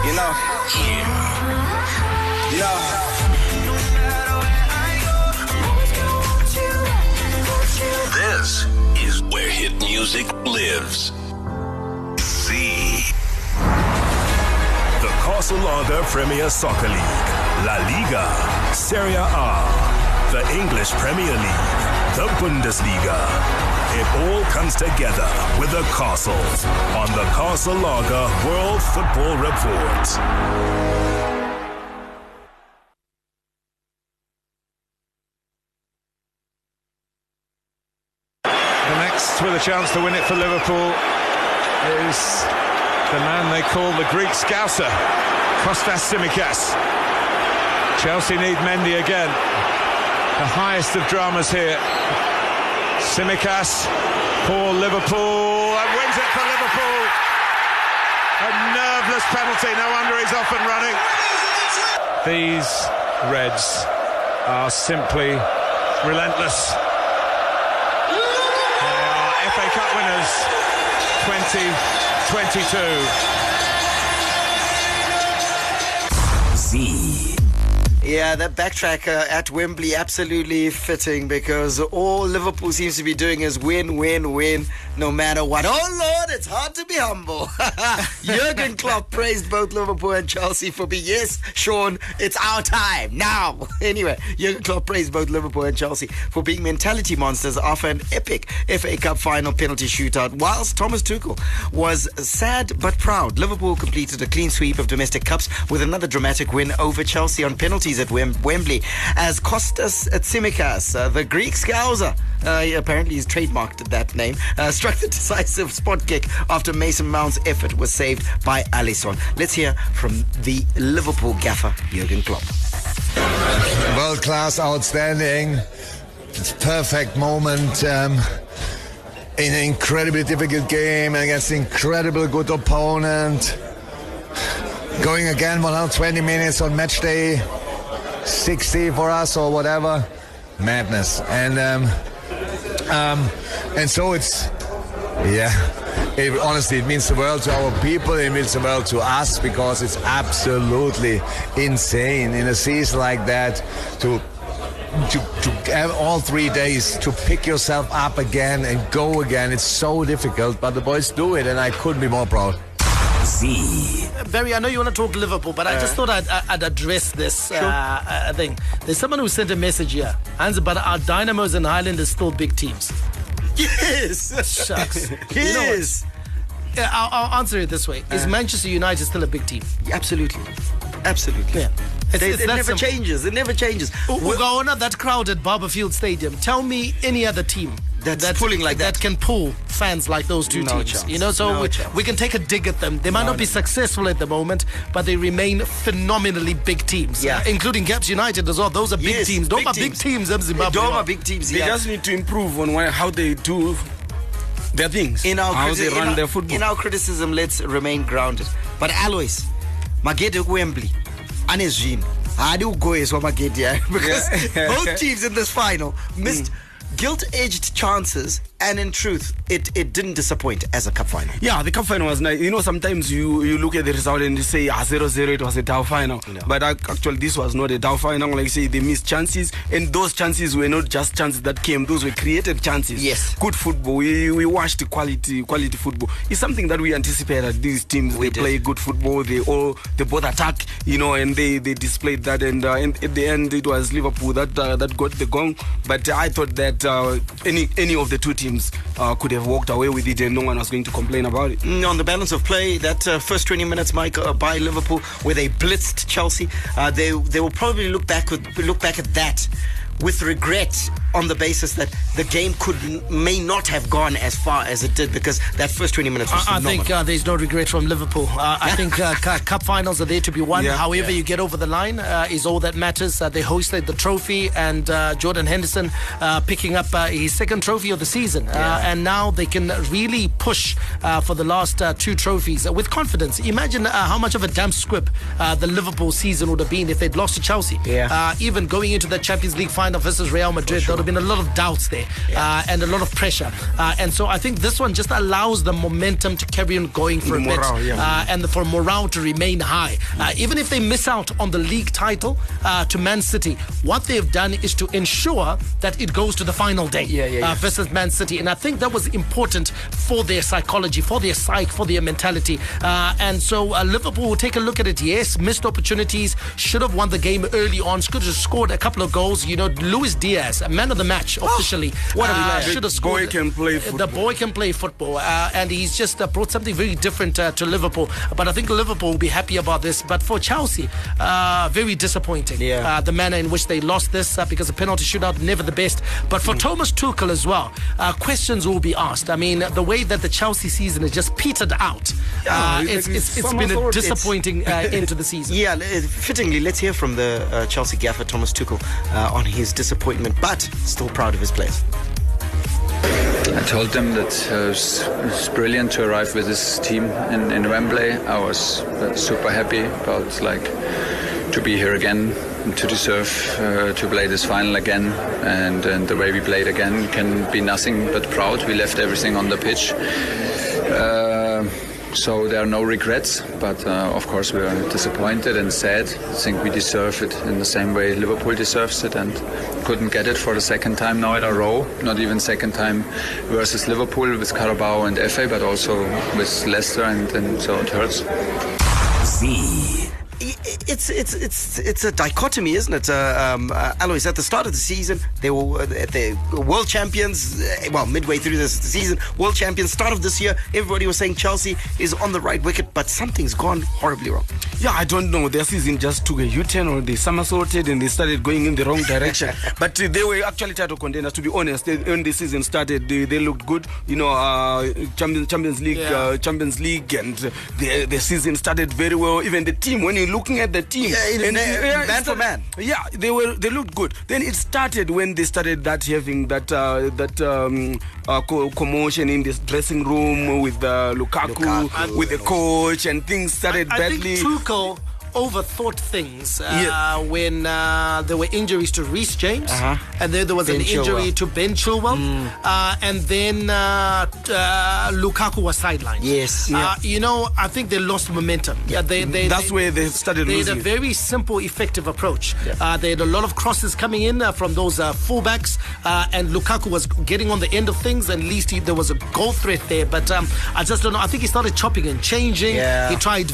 You know, yeah. This is where hit music lives. Z. The Castle Lager Premier Soccer League, La Liga, Serie A, the English Premier League, the Bundesliga. It all comes together with the Castles on the Castle Lager World Football Report. Chance to win it for Liverpool is the man they call the Greek Scouser, Kostas Tsimikas. Chelsea need Mendy again. The highest of dramas here. Tsimikas for Liverpool and wins it for Liverpool. A nerveless penalty, no wonder he's off and running. These Reds are simply relentless. FA Cup winners 2022. Z. Yeah, that backtrack uh, at Wembley absolutely fitting because all Liverpool seems to be doing is win, win, win, no matter what. Oh Lord, it's hard to be humble. Jurgen Klopp praised both Liverpool and Chelsea for being yes, Sean, it's our time now. Anyway, Jurgen Klopp praised both Liverpool and Chelsea for being mentality monsters after an epic FA Cup final penalty shootout. Whilst Thomas Tuchel was sad but proud, Liverpool completed a clean sweep of domestic cups with another dramatic win over Chelsea on penalties at Wem- Wembley as Kostas Tsimikas, uh, the Greek Scouser, uh, apparently he's trademarked that name, uh, struck the decisive spot kick after Mason Mount's effort was saved by Alisson. Let's hear from the Liverpool gaffer, Jurgen Klopp. World class, outstanding, It's perfect moment. Um, in an incredibly difficult game against an incredible good opponent. Going again 120 minutes on match day, 60 for us or whatever. Madness. And um, um, and so it's yeah. It, honestly, it means the world to our people. It means the world to us because it's absolutely insane in a season like that to to, to have all three days to pick yourself up again and go again. It's so difficult, but the boys do it, and I couldn't be more proud. Z. Barry, I know you want to talk Liverpool, but I just thought I'd, I'd address this uh, uh, thing. There's someone who sent a message here. Hans, but our Dynamos and Highlanders still big teams. Yes! Shucks. Yes! Yeah, I'll, I'll answer it this way. Is uh-huh. Manchester United still a big team? Absolutely. Absolutely. Yeah. It's, They- it's it never simple. changes. It never changes. Ugona, that crowd at Barbourfield Stadium. Tell me any other team That's pulling like that. can pull fans like those two No teams. chance. You know, so No we, we can take a dig at them. They might No, not be no. successful at the moment, but they remain phenomenally big teams. Yeah. including Caps United as well. Those are big Yes, teams. Those big are big teams. teams. Them Zimbabwe. Those are big teams, They yeah. just need to improve on why, how they do their things. in our, how criti- they in run our- their football. in our criticism, let's remain grounded. But Alois, magede Wembley, anezvino haadi kugoyeswa magedhi aya because Yeah. both teams in this final missed hmm. Guilt-edged chances, and in truth, it, it didn't disappoint as a cup final. Yeah, the cup final was nice. You know, sometimes you, you look at the result and you say, ah, 0 0, it was a Dow final. But actually, this was not a Dow final. Like you say, they missed chances. And those chances were not just chances that came, those were created chances. Yes. Good football. We, we watched quality quality football. It's something that we anticipated. These teams, they play good football. They all, they both attack, you know, and they, they displayed that. And, uh, and at the end, it was Liverpool that uh, that got the gong. But I thought that uh, any any of the two teams uh, could have walked away with it and no one was going to complain about it. Mm, on the balance of play, that uh, first 20 minutes, Mike, uh, by Liverpool, where they blitzed Chelsea, uh, they they will probably look back look back at that with regret on the basis that the game could may not have gone as far as it did because that first 20 minutes was I, I think uh, there's no regret from Liverpool. Uh, I think uh, cup finals are there to be won. Yeah. However, Yeah. you get over the line uh, is all that matters. Uh, they hosted the trophy, and uh, Jordan Henderson uh, picking up uh, his second trophy of the season. Uh, and now they can really push uh, for the last uh, two trophies with confidence. Imagine uh, how much of a damp squib uh, the Liverpool season would have been if they'd lost to Chelsea. Yeah. Uh, even going into the Champions League final versus Real Madrid, there would have been a lot of doubts there uh, and a lot of pressure. Uh, and so I think this one just allows the momentum to carry on going for a bit yeah. uh, and for morale to remain high. Uh, even if they miss out on the league title uh, to Man City, what they've done is to ensure that it goes to the final day yeah, yeah. Uh, versus Man City. And I think that was important for their psychology, for their psyche, for their mentality. Uh, and so uh, Liverpool will take a look at it. Yes, missed opportunities, should have won the game early on, could have scored a couple of goals. You know, Luis Diaz, man of the match officially, what a uh, should have The scored. boy can play The football. boy can play football, uh, and he's just uh, brought something very different uh, to Liverpool. But I think Liverpool will be happy about this. But for Chelsea, uh, very disappointing. Yeah. Uh, the manner in which they lost this uh, because the penalty shootout never the best. But for Thomas Tuchel as well, uh, questions will be asked. I mean, the way that the Chelsea season has just petered out, uh, Yeah, it's, it's, it's been a disappointing uh, end to the season. Yeah, fittingly, let's hear from the uh, Chelsea gaffer Thomas Tuchel uh, on his disappointment, but still proud of his players. I told them that uh, it, was, it was brilliant to arrive with this team in, in Wembley. I was uh, super happy about like to be here again, to deserve uh, to play this final again, and, and the way we played again can be nothing but proud. We left everything on the pitch. Uh, so there are no regrets, but uh, of course we are disappointed and sad. I think we deserve it in the same way Liverpool deserves it, and couldn't get it for the second time now in a row. Not even second time versus Liverpool with Carabao and FA, but also with Leicester, and, and so it hurts. Z. It's it's it's it's a dichotomy, isn't it, uh, um, uh, Alois? At the start of the season, they were uh, the world champions. Uh, well, midway through this season, world champions. Start of this year, everybody was saying Chelsea is on the right wicket, but something's gone horribly wrong. Yeah, I don't know. Their season just took a U-turn or they somersaulted and they started going in the wrong direction. but uh, they were actually title contenders, to be honest. They, when the season started, they, they looked good. You know, uh, Champions, Champions League, Yeah. uh, Champions League, and the, the season started very well. Even the team, when you're looking at the team, Yeah, it- and, man- man for man. Yeah, they were they looked good. Then it started when they started that having that uh, that um, uh, commotion in this dressing room with uh, Lukaku, Lukaku. with the coach, and things started I badly. Tuchel overthought things uh, Yeah. when uh, there were injuries to Reece James, Uh-huh. and then there was Ben an injury Chilwell. to Ben Chilwell, uh, and then uh, uh, Lukaku was sidelined. Yes. Uh, you know, I think they lost momentum. Yeah, they, they, That's they, where they started they had a very simple, effective approach. Uh, they had a lot of crosses coming in uh, from those uh, fullbacks, uh, and Lukaku was getting on the end of things. And at least he, there was a goal threat there. But um, I just don't know. I think he started chopping and changing. Yeah. He tried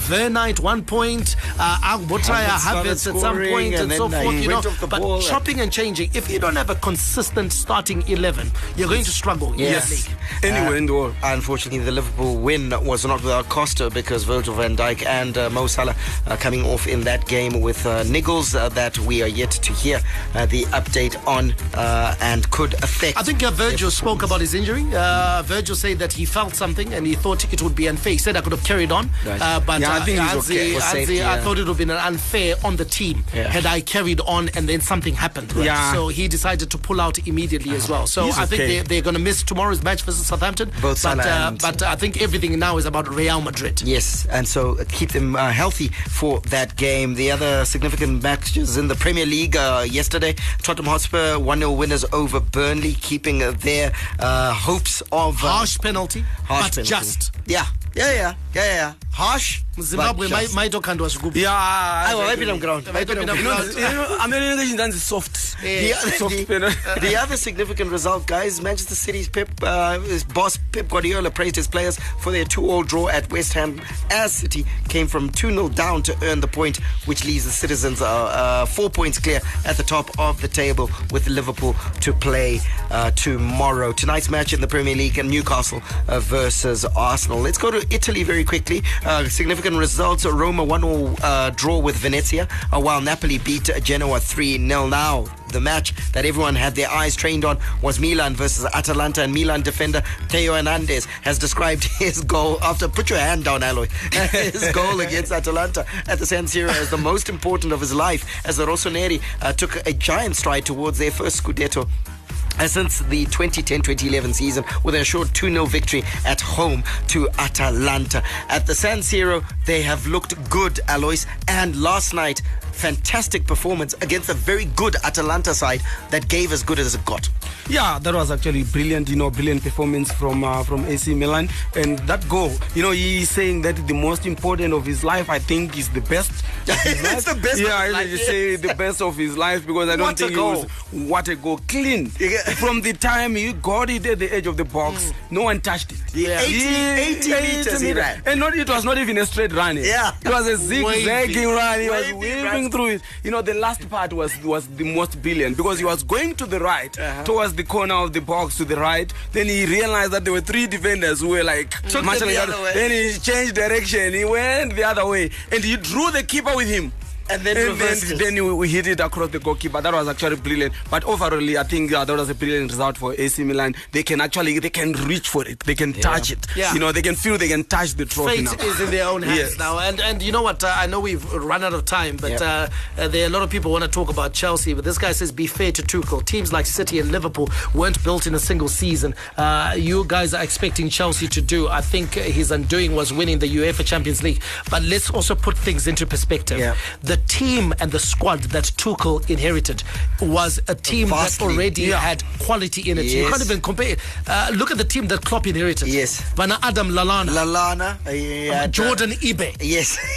at one point, uh, Agbotraya Havertz started Havertz at some point, and and, so uh, forth. You know, went off the but chopping and changing. If you don't have a consistent starting eleven, you're going to struggle in Yes. Anyway, Uh, in the world. Unfortunately, the Liverpool win was not without Costa because Virgil van Dijk and uh, Mo Salah uh, coming off in that game with uh, niggles uh, that we are yet to hear uh, the update on uh, and could affect. I think uh, Virgil spoke about his injury. Uh, Virgil said that he felt something and he thought it would be unfair. He said I could have carried on, Right. uh, but Yeah, I uh, think he's okay. Safety, I yeah. thought it would have been unfair on the team Yeah. had I carried on and then something happened. Right? Yeah. So he decided to pull out immediately as well. So He's I think okay. they, they're going to miss tomorrow's match versus Southampton. Both but, uh, but I think everything now is about Real Madrid. Yes, and so uh, keep them uh, healthy for that game. The other significant matches in the Premier League uh, yesterday, Tottenham Hotspur 1 0 winners over Burnley, keeping uh, their uh, hopes of. Uh, Harsh penalty, harsh but penalty. just. Yeah, yeah, yeah, yeah, yeah. Harsh. Zimbabwe but just. maitokandwa zvigubhu Yeah, Aiwa, vaipinda muground. Vaipinda you know, muground. you know, American Nation is soft. The, Soft the, the other significant result, guys, Manchester City's Pep, uh, his boss Pep Guardiola praised his players for their two-all draw at West Ham as City came from 2-0 down to earn the point, which leaves the citizens uh, uh, four points clear at the top of the table with Liverpool to play uh, tomorrow. Tonight's match in the Premier League and Newcastle uh, versus Arsenal. Let's go to Italy very quickly. Uh, significant results: Roma 1-0 uh, draw with Venezia, uh, while Napoli beat Genoa 3-0. Now the match that everyone had their eyes trained on was Milan versus Atalanta, and Milan defender Theo Hernandez has described his goal after put your hand down, Aloy. his goal against Atalanta at the San Siro as the most important of his life, as the Rossoneri uh, took a giant stride towards their first Scudetto. Since the 2010-2011 season with a short 2-0 victory at home to Atalanta. At the San Siro, they have looked good, Alois, and last night fantastic performance against a very good Atalanta side that gave as good as it got. Yeah, that was actually brilliant. You know, brilliant performance from uh, from AC Milan, and that goal. You know, he's saying that the most important of his life, I think, is the best. it's the best. Yeah, of I his life. really say the best of his life because I don't What think it goal. was what a goal, clean from the time he got it at the edge of the box. No one touched it. Yeah. 80 80 meters he ran. and not it was not even a straight run. Yeah. it was a zigzagging run. He was Wavy run. through it. You know, the last part was was the most brilliant because he was going to the right Uh-huh. towards the corner of the box to the right. Then he realized that there were three defenders who were like Took marching them the other way. Then he changed direction. He went the other way and he drew the keeper with him. And then and then, then we, we hit it across the goalkeeper. That was actually brilliant. But overall, I think uh, that was a brilliant result for AC Milan. They can actually they can reach for it. They can touch it. Yeah. You know, they can feel they can touch the trophy Fate now. is in their own hands Yes. now, and and you know what? Uh, I know we've run out of time, but uh, uh, there are a lot of people want to talk about Chelsea. But this guy says, "Be fair to Tuchel. Teams like City and Liverpool weren't built in a single season. Uh, you guys are expecting Chelsea to do. I think his undoing was winning the UEFA Champions League. But let's also put things into perspective. Yeah. The team and the squad that Tuchel inherited was a team Vastly. that already Yeah. had quality in it. You can't even compare. Uh, look at the team that Klopp inherited. Yes. Van Adam Lallana. Lallana, uh, yeah, Jordan Ibe. Yes.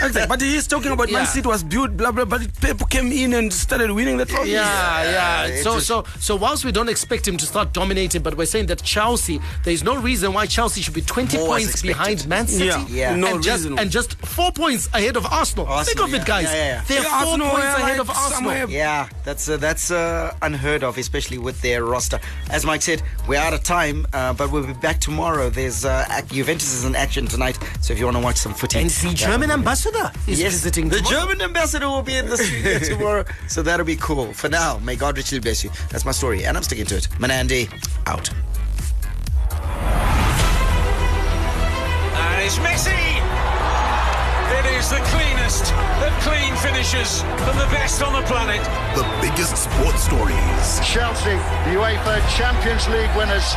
Exactly. But he's talking about Man City was built, blah blah. But Pep came in and started winning the trophy. Yeah, yeah. it So, just- so, so whilst we don't expect him to start dominating, but we're saying that Chelsea, there's no reason why Chelsea should be 20 More points behind Man City, Yeah, yeah. no and just reason. and just four points ahead of Arsenal. Think Arsenal, of it, yeah. Guys. Yeah, yeah, yeah. They're Yeah, four Arsenal points ahead like of Arsenal. somewhere- Yeah, that's uh, that's uh, unheard of, especially with their roster. As Mike said, we're out of time, uh, but we'll be back tomorrow. There's uh, Juventus is in action tonight, so if you want to watch some footy, And the German ambassador is yes, visiting the tomorrow. German ambassador will be in the studio tomorrow, so that'll be cool. For now, may God richly bless you. That's my story, and I'm sticking to it. Manandi, out. And it's Messi! It is the cleanest of clean finishes and the best on the planet. The biggest sports stories, Chelsea, the UEFA Champions League winners